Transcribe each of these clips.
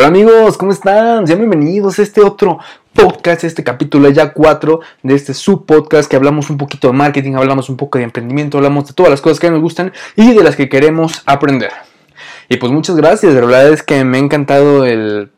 Hola amigos, ¿cómo están? Sean bienvenidos a este otro podcast, este capítulo ya 4 de este subpodcast que hablamos un poquito de marketing, hablamos un poco de emprendimiento, hablamos de todas las cosas que nos gustan y de las que queremos aprender. Y pues muchas gracias, la verdad es que me ha encantado el,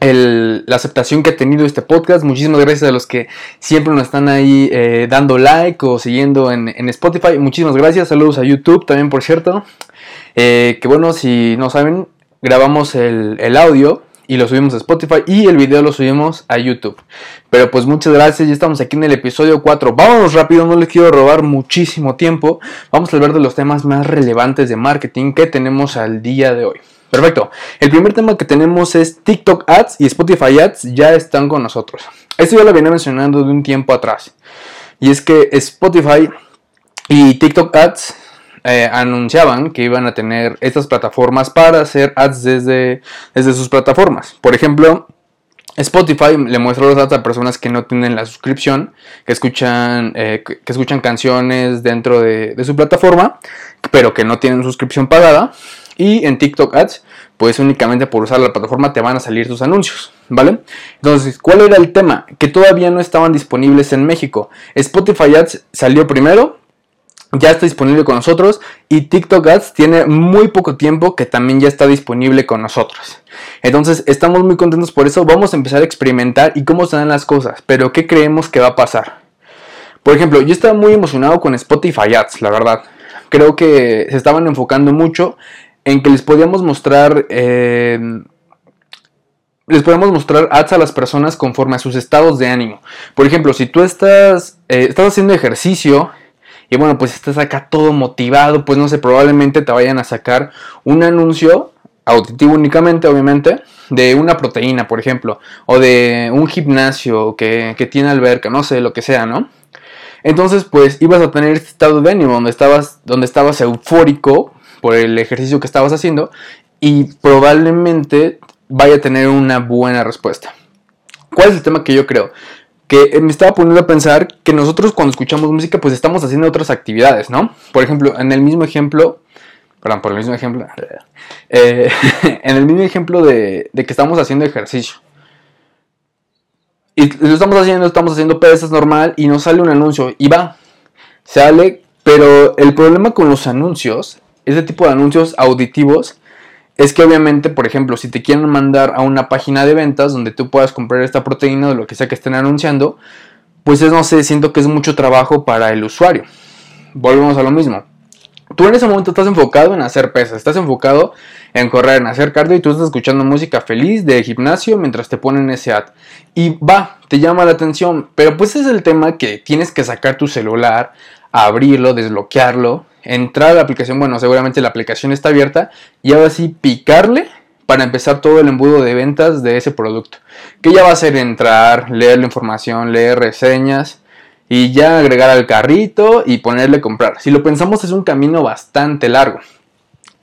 la aceptación que ha tenido este podcast. Muchísimas gracias a los que siempre nos están ahí eh, dando like o siguiendo en, Spotify. Muchísimas gracias. Saludos a YouTube también, por cierto. Eh, que bueno, si no saben, grabamos el, audio y lo subimos a Spotify y el video lo subimos a YouTube. Pero pues muchas gracias, ya estamos aquí en el episodio 4. Vámonos rápido, no les quiero robar muchísimo tiempo. Vamos a hablar de los temas más relevantes de marketing que tenemos al día de hoy. Perfecto. El primer tema que tenemos es TikTok Ads y Spotify Ads ya están con nosotros. Esto ya lo venía mencionando de un tiempo atrás. Y es que Spotify y TikTok Ads eh, anunciaban que iban a tener estas plataformas para hacer ads desde, desde sus plataformas. Por ejemplo, Spotify le muestra los ads a personas que no tienen la suscripción, que escuchan, eh, que escuchan canciones dentro de, de, su plataforma, pero que no tienen suscripción pagada. Y en TikTok Ads, pues únicamente por usar la plataforma te van a salir tus anuncios, ¿vale? Entonces, ¿cuál era el tema? Que todavía no estaban disponibles en México. Spotify Ads salió primero, ya está disponible con nosotros y TikTok Ads tiene muy poco tiempo que también ya está disponible con nosotros. Entonces estamos muy contentos por eso, vamos a empezar a experimentar y cómo se dan las cosas, pero ¿qué creemos que va a pasar? Por ejemplo, yo estaba muy emocionado con Spotify Ads, la verdad. Creo que se estaban enfocando mucho en que les podíamos mostrar... Eh, les podemos mostrar ads a las personas conforme a sus estados de ánimo. Por ejemplo, si tú estás, eh, estás haciendo ejercicio y bueno, pues estás acá todo motivado, pues no sé, probablemente te vayan a sacar un anuncio auditivo únicamente, obviamente, de una proteína, por ejemplo, o de un gimnasio que, tiene alberca, no sé, lo que sea, ¿no? Entonces, pues ibas a tener este estado de ánimo donde estabas, donde estabas eufórico por el ejercicio que estabas haciendo y probablemente vaya a tener una buena respuesta. ¿Cuál es el tema que yo creo? que me estaba poniendo a pensar que nosotros cuando escuchamos música pues estamos haciendo otras actividades, ¿no? Por ejemplo, en el mismo ejemplo, perdón, por el mismo ejemplo, eh, en el mismo ejemplo de, que estamos haciendo ejercicio. Y lo estamos haciendo, estamos haciendo pesas normal y nos sale un anuncio y va, sale, pero el problema con los anuncios, ese tipo de anuncios auditivos, es que obviamente, por ejemplo, si te quieren mandar a una página de ventas donde tú puedas comprar esta proteína o lo que sea que estén anunciando, pues es, no sé, siento que es mucho trabajo para el usuario. Volvemos a lo mismo. Tú en ese momento estás enfocado en hacer pesas, estás enfocado en correr, en hacer cardio y tú estás escuchando música feliz de gimnasio mientras te ponen ese ad. Y va, te llama la atención, pero pues es el tema que tienes que sacar tu celular, abrirlo, desbloquearlo, entrar a la aplicación, bueno, seguramente la aplicación está abierta, y ahora sí picarle para empezar todo el embudo de ventas de ese producto. Que ya va a ser entrar, leer la información, leer reseñas y ya agregar al carrito y ponerle comprar. Si lo pensamos es un camino bastante largo.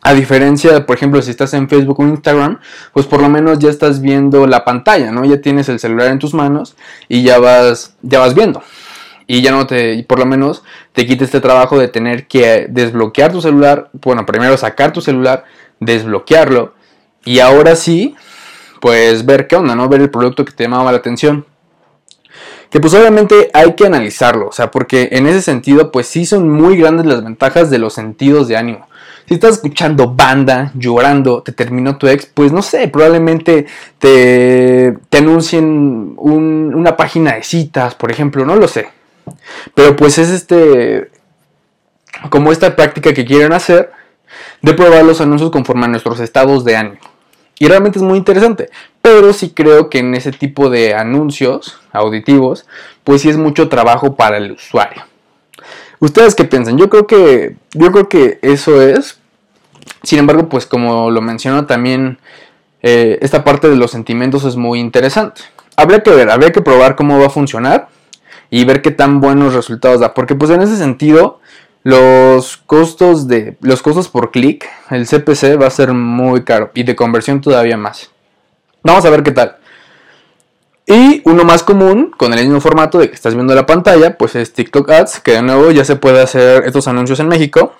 A diferencia, por ejemplo, si estás en Facebook o Instagram, pues por lo menos ya estás viendo la pantalla, ¿no? Ya tienes el celular en tus manos y ya vas, ya vas viendo y ya no te, por lo menos te quite este trabajo de tener que desbloquear tu celular, bueno, primero sacar tu celular, desbloquearlo y ahora sí, pues ver qué onda, ¿no? Ver el producto que te llamaba la atención. Que pues obviamente hay que analizarlo, o sea, porque en ese sentido pues sí son muy grandes las ventajas de los sentidos de ánimo. Si estás escuchando banda, llorando, te terminó tu ex, pues no sé, probablemente te, te anuncien una página de citas, por ejemplo, no lo sé. Pero pues es este, como esta práctica que quieren hacer de probar los anuncios conforme a nuestros estados de ánimo. Y realmente es muy interesante. Pero sí creo que en ese tipo de anuncios auditivos, pues sí es mucho trabajo para el usuario. ¿Ustedes qué piensan? Yo creo que, yo creo que eso es. Sin embargo, pues como lo menciono también, eh, esta parte de los sentimientos es muy interesante. Habría que ver, habría que probar cómo va a funcionar y ver qué tan buenos resultados da. Porque pues en ese sentido, los costos de los costos por clic, el CPC va a ser muy caro y de conversión todavía más. Vamos a ver qué tal. Y uno más común, con el mismo formato de que estás viendo la pantalla, pues es TikTok Ads, que de nuevo ya se puede hacer estos anuncios en México.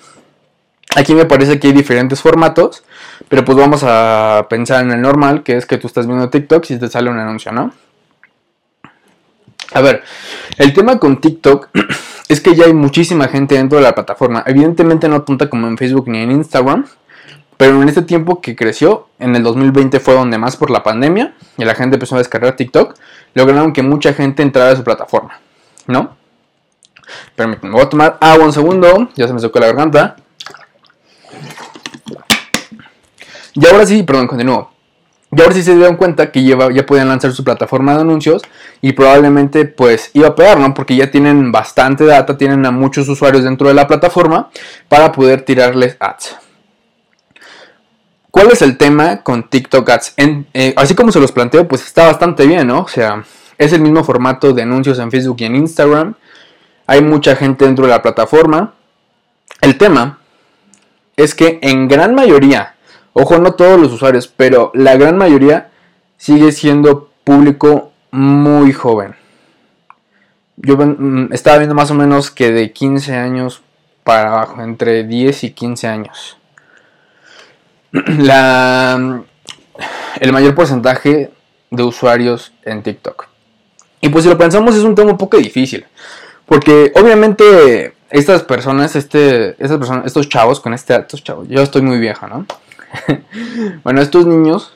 Aquí me parece que hay diferentes formatos, pero pues vamos a pensar en el normal, que es que tú estás viendo TikTok y te sale un anuncio, ¿no? A ver, el tema con TikTok es que ya hay muchísima gente dentro de la plataforma. Evidentemente no tanta como en Facebook ni en Instagram, pero en este tiempo que creció, en el 2020 fue donde más por la pandemia y la gente empezó a descargar TikTok, lograron que mucha gente entrara a su plataforma, ¿no? Permítanme, voy a tomar agua un segundo, ya se me secó la garganta. Y ahora sí, perdón, continúo. Y ahora sí se dieron cuenta que ya, ya podían lanzar su plataforma de anuncios y probablemente pues iba a pegar, ¿no? Porque ya tienen bastante data, tienen a muchos usuarios dentro de la plataforma para poder tirarles ads. ¿Cuál es el tema con TikTok Ads? Eh, así como se los planteo, pues está bastante bien, ¿no? O sea, es el mismo formato de anuncios en Facebook y en Instagram. Hay mucha gente dentro de la plataforma. El tema es que en gran mayoría, ojo, no todos los usuarios, pero la gran mayoría sigue siendo público muy joven. Yo mm, estaba viendo más o menos que de 15 años para abajo, entre 10 y 15 años. La, el mayor porcentaje de usuarios en TikTok. Y pues si lo pensamos es un tema un poco difícil. Porque obviamente estas personas, este, estas personas, estos chavos con este, estos chavos, yo estoy muy vieja, ¿no? bueno, estos niños,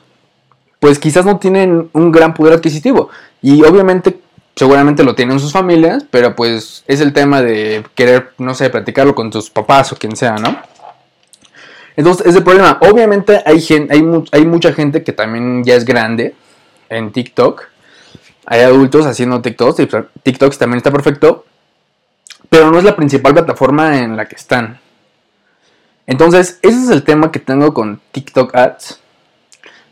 pues quizás no tienen un gran poder adquisitivo. Y obviamente, seguramente lo tienen sus familias, pero pues es el tema de querer, no sé, platicarlo con tus papás o quien sea, ¿no? Entonces, es el problema. Obviamente hay, hay, hay mucha gente que también ya es grande en TikTok. Hay adultos haciendo TikToks. TikToks también está perfecto. Pero no es la principal plataforma en la que están. Entonces, ese es el tema que tengo con TikTok Ads.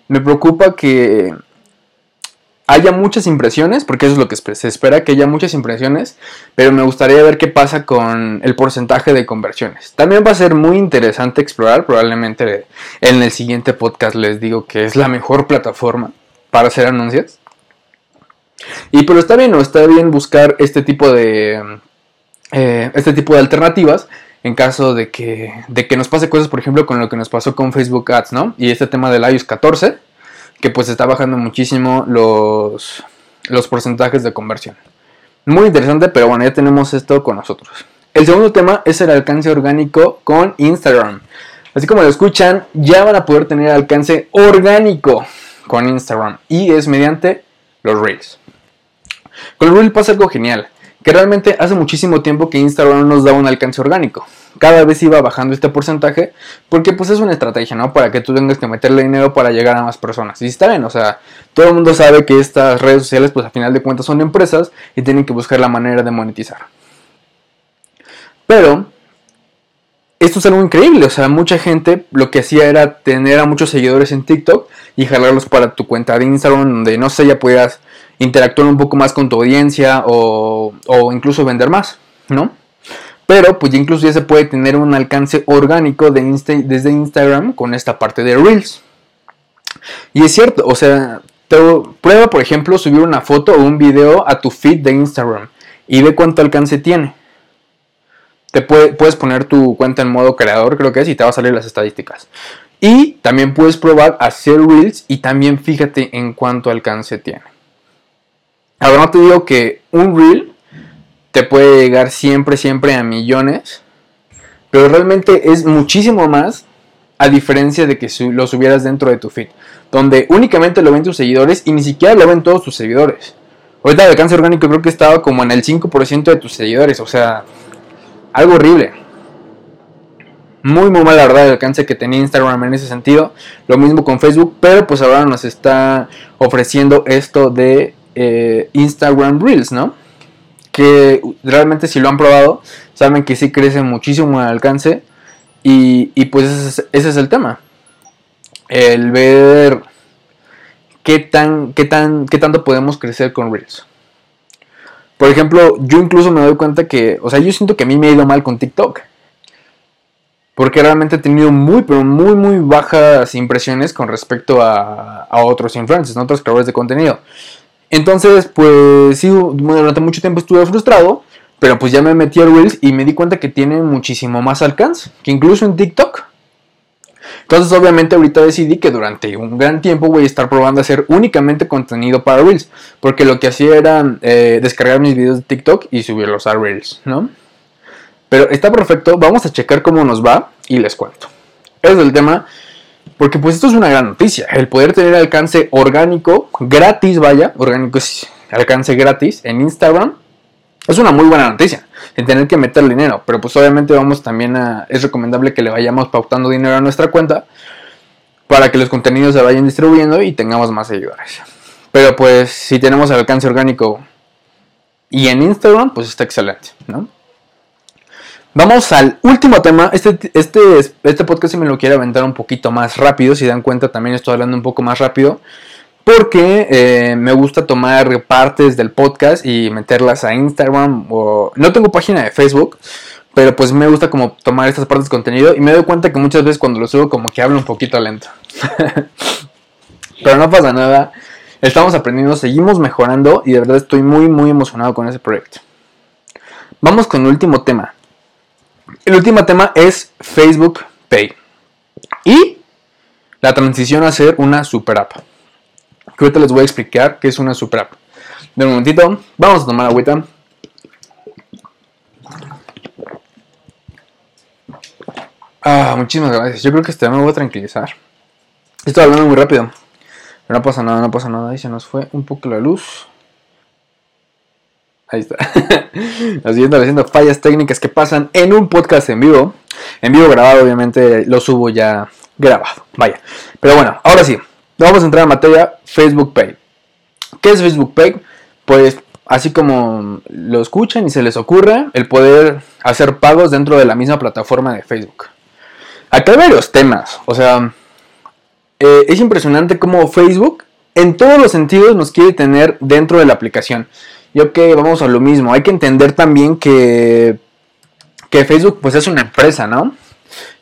Me preocupa que haya muchas impresiones, porque eso es lo que se espera, que haya muchas impresiones, pero me gustaría ver qué pasa con el porcentaje de conversiones. También va a ser muy interesante explorar, probablemente en el siguiente podcast les digo que es la mejor plataforma para hacer anuncios. Y pero está bien, ¿no? Está bien buscar este tipo de, eh, este tipo de alternativas en caso de que, de que nos pase cosas, por ejemplo, con lo que nos pasó con Facebook Ads, ¿no? Y este tema del iOS 14 que pues está bajando muchísimo los, los porcentajes de conversión. Muy interesante, pero bueno, ya tenemos esto con nosotros. El segundo tema es el alcance orgánico con Instagram. Así como lo escuchan, ya van a poder tener alcance orgánico con Instagram y es mediante los Reels. Con el Reel pasa algo genial que realmente hace muchísimo tiempo que Instagram nos da un alcance orgánico. Cada vez iba bajando este porcentaje porque pues es una estrategia, ¿no? Para que tú tengas que meterle dinero para llegar a más personas. Y está bien, o sea, todo el mundo sabe que estas redes sociales pues a final de cuentas son empresas y tienen que buscar la manera de monetizar. Pero esto es algo increíble, o sea, mucha gente lo que hacía era tener a muchos seguidores en TikTok y jalarlos para tu cuenta de Instagram donde no sé, ya pudieras interactuar un poco más con tu audiencia o, incluso vender más, ¿no? Pero pues incluso ya se puede tener un alcance orgánico de desde Instagram con esta parte de Reels. Y es cierto, o sea, prueba por ejemplo subir una foto o un video a tu feed de Instagram y ve cuánto alcance tiene. Te puedes poner tu cuenta en modo creador, creo que es, y te va a salir las estadísticas. Y también puedes probar hacer Reels y también fíjate en cuánto alcance tiene. Ahora te digo que un reel te puede llegar siempre, siempre a millones, pero realmente es muchísimo más a diferencia de que lo subieras dentro de tu feed, donde únicamente lo ven tus seguidores y ni siquiera lo ven todos tus seguidores. Ahorita el alcance orgánico creo que estaba como en el 5% de tus seguidores, o sea, algo horrible. Muy, muy mal la verdad el alcance que tenía Instagram en ese sentido. Lo mismo con Facebook, pero pues ahora nos está ofreciendo esto de eh, Instagram Reels, ¿no? Que realmente si lo han probado, saben que sí crece muchísimo el alcance y, pues ese es, el tema. El ver qué tan, qué tan, qué tanto podemos crecer con Reels. Por ejemplo, yo incluso me doy cuenta que, o sea, yo siento que a mí me ha ido mal con TikTok. Porque realmente he tenido muy, pero muy, muy bajas impresiones con respecto a, otros influencers, a otros creadores de contenido. Entonces, pues sí, durante mucho tiempo estuve frustrado, pero pues ya me metí a Reels y me di cuenta que tiene muchísimo más alcance, que incluso en TikTok. Entonces, obviamente, ahorita decidí que durante un gran tiempo voy a estar probando hacer únicamente contenido para Reels. Porque lo que hacía era eh, descargar mis videos de TikTok y subirlos a Reels, ¿no? Pero está perfecto, vamos a checar cómo nos va y les cuento. Ese es el tema, porque pues esto es una gran noticia. El poder tener alcance orgánico, gratis, vaya, orgánico es alcance gratis en Instagram es una muy buena noticia, sin tener que meter dinero, pero pues obviamente vamos también a, es recomendable que le vayamos pautando dinero a nuestra cuenta para que los contenidos se vayan distribuyendo y tengamos más seguidores. Pero pues si tenemos alcance orgánico y en Instagram, pues está excelente, ¿no? Vamos al último tema. Este, este, este podcast si me lo quiere aventar un poquito más rápido. Si dan cuenta, también estoy hablando un poco más rápido porque eh, me gusta tomar partes del podcast y meterlas a Instagram o no tengo página de Facebook, pero pues me gusta como tomar estas partes de contenido y me doy cuenta que muchas veces cuando lo subo como que hablo un poquito lento. pero no pasa nada. Estamos aprendiendo, seguimos mejorando y de verdad estoy muy muy emocionado con ese proyecto. Vamos con el último tema. El último tema es Facebook Pay. Y la transición a ser una super app que ahorita les voy a explicar qué es una super app. De un momentito, vamos a tomar agüita. Ah, muchísimas gracias. Yo creo que este me voy a tranquilizar. Estoy hablando muy rápido. Pero no pasa nada, no pasa nada. Ahí se nos fue un poco la luz. Ahí está. haciendo, haciendo fallas técnicas que pasan en un podcast en vivo. En vivo grabado, obviamente lo subo ya grabado. Vaya. Pero bueno, ahora sí. Vamos a entrar en materia Facebook Pay. ¿Qué es Facebook Pay? Pues así como lo escuchan y se les ocurre, el poder hacer pagos dentro de la misma plataforma de Facebook. Acá hay varios temas, o sea, eh, es impresionante cómo Facebook en todos los sentidos nos quiere tener dentro de la aplicación. Y ok, vamos a lo mismo, hay que entender también que, que Facebook pues es una empresa, ¿no?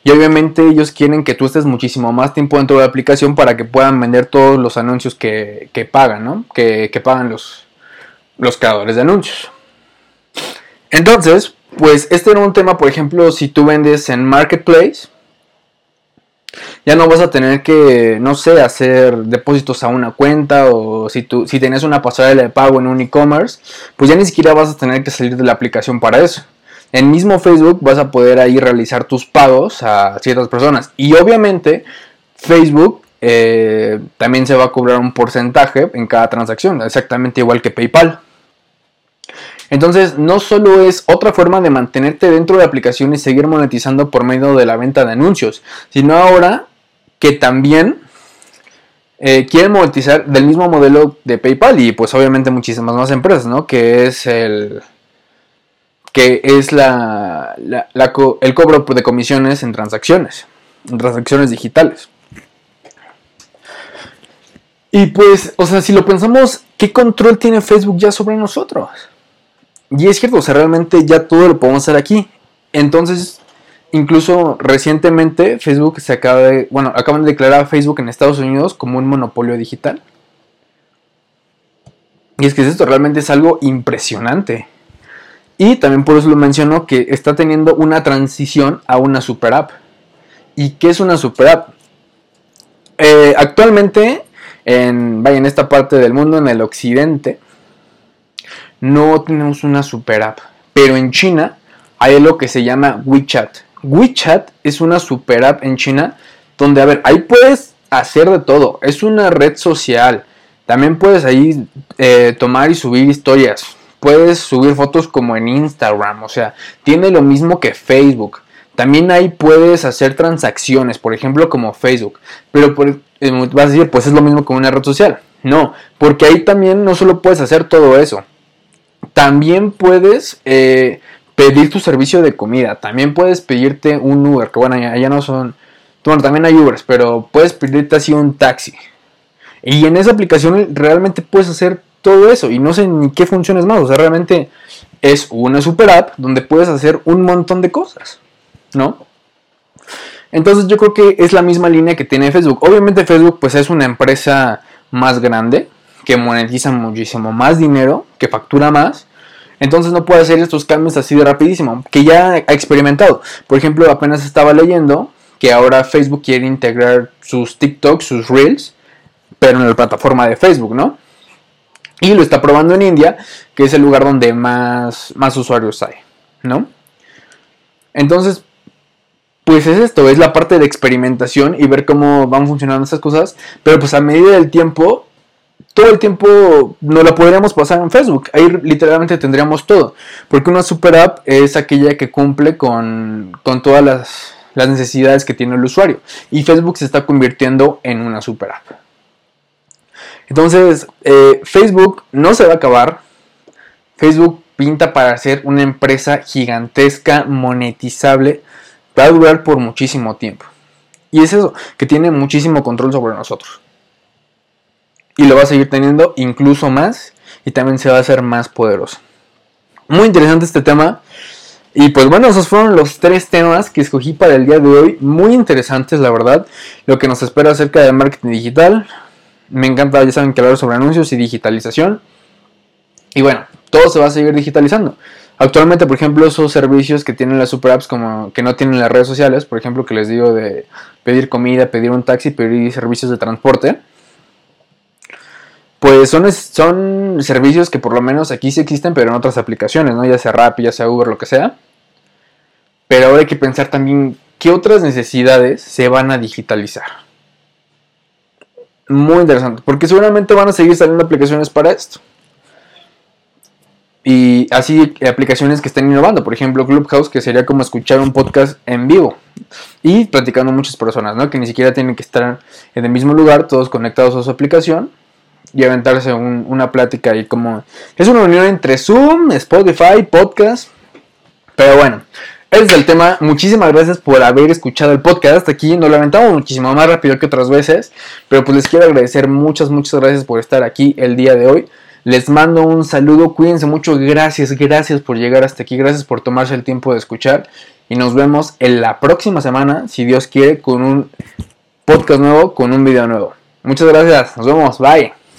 Y obviamente ellos quieren que tú estés muchísimo más tiempo dentro de la aplicación para que puedan vender todos los anuncios que, pagan, ¿no? Que, pagan los, los creadores de anuncios. Entonces, pues este era un tema, por ejemplo, si tú vendes en Marketplace, ya no vas a tener que, no sé, hacer depósitos a una cuenta o si, tú, si tienes una pasarela de pago en un e-commerce, pues ya ni siquiera vas a tener que salir de la aplicación para eso. En mismo Facebook vas a poder ahí realizar tus pagos a ciertas personas. Y obviamente Facebook eh, también se va a cobrar un porcentaje en cada transacción, exactamente igual que PayPal. Entonces, no solo es otra forma de mantenerte dentro de la aplicación y seguir monetizando por medio de la venta de anuncios, sino ahora que también eh, quieren monetizar del mismo modelo de PayPal y pues obviamente muchísimas más empresas, ¿no? Que es el, que es la, el cobro de comisiones en transacciones, en transacciones digitales. Y pues, o sea, si lo pensamos, ¿qué control tiene Facebook ya sobre nosotros? Y es cierto, o sea, realmente ya todo lo podemos hacer aquí. Entonces, incluso recientemente Facebook se acaba de, bueno, acaban de declarar a Facebook en Estados Unidos como un monopolio digital. Y es que esto realmente es algo impresionante. Y también por eso lo menciono que está teniendo una transición a una super app. ¿Y qué es una super app? Eh, actualmente, en, vaya, en esta parte del mundo, en el occidente, no tenemos una super app. Pero en China hay lo que se llama WeChat. WeChat es una super app en China donde, a ver, ahí puedes hacer de todo. Es una red social. También puedes ahí eh, tomar y subir historias puedes subir fotos como en Instagram, o sea, tiene lo mismo que Facebook. También ahí puedes hacer transacciones, por ejemplo, como Facebook. Pero eh, vas a decir, pues es lo mismo que una red social. No, porque ahí también no solo puedes hacer todo eso. También puedes eh, pedir tu servicio de comida. También puedes pedirte un Uber, que bueno, ya, no son... Bueno, también hay Ubers, pero puedes pedirte así un taxi. Y en esa aplicación realmente puedes hacer todo eso y no sé ni qué funciones más. O sea, realmente es una super app donde puedes hacer un montón de cosas, ¿no? Entonces yo creo que es la misma línea que tiene Facebook. Obviamente Facebook pues es una empresa más grande que monetiza muchísimo más dinero, que factura más, entonces no puede hacer estos cambios así de rapidísimo, que ya ha experimentado. Por ejemplo, apenas estaba leyendo que ahora Facebook quiere integrar sus TikToks, sus Reels, pero en la plataforma de Facebook, ¿no? Y lo está probando en India, que es el lugar donde más, más usuarios hay, ¿no? Entonces, pues es esto, es la parte de experimentación y ver cómo van funcionando estas cosas, pero pues a medida del tiempo, todo el tiempo no la podríamos pasar en Facebook, ahí literalmente tendríamos todo, porque una super app es aquella que cumple con, con todas las, las necesidades que tiene el usuario, y Facebook se está convirtiendo en una super app. Entonces, eh, Facebook no se va a acabar. Facebook pinta para ser una empresa gigantesca, monetizable, va a durar por muchísimo tiempo. Y es eso, que tiene muchísimo control sobre nosotros. Y lo va a seguir teniendo incluso más y también se va a hacer más poderoso. Muy interesante este tema. Y pues bueno, esos fueron los tres temas que escogí para el día de hoy. Muy interesantes, la verdad. Lo que nos espera acerca del marketing digital, me encanta, ya saben que hablar sobre anuncios y digitalización. Y bueno, todo se va a seguir digitalizando. Actualmente, por ejemplo, esos servicios que tienen las super apps como que no tienen las redes sociales, por ejemplo, que les digo de pedir comida, pedir un taxi, pedir servicios de transporte, pues son, son servicios que por lo menos aquí sí existen, pero en otras aplicaciones, ¿no? Ya sea Rappi, ya sea Uber, lo que sea. Pero ahora hay que pensar también qué otras necesidades se van a digitalizar muy interesante, porque seguramente van a seguir saliendo aplicaciones para esto. Y así aplicaciones que estén innovando, por ejemplo Clubhouse, que sería como escuchar un podcast en vivo y platicando muchas personas, ¿no? Que ni siquiera tienen que estar en el mismo lugar, todos conectados a su aplicación y aventarse una plática y como... Es una unión entre Zoom, Spotify, podcast, pero bueno, ese es el tema. Muchísimas gracias por haber escuchado el podcast hasta aquí. Nos lamentamos muchísimo más rápido que otras veces. Pero pues les quiero agradecer muchas, muchas gracias por estar aquí el día de hoy. Les mando un saludo. Cuídense mucho. Gracias, gracias por llegar hasta aquí. Gracias por tomarse el tiempo de escuchar. Y nos vemos en la próxima semana, si Dios quiere, con un podcast nuevo, con un video nuevo. Muchas gracias. Nos vemos. Bye.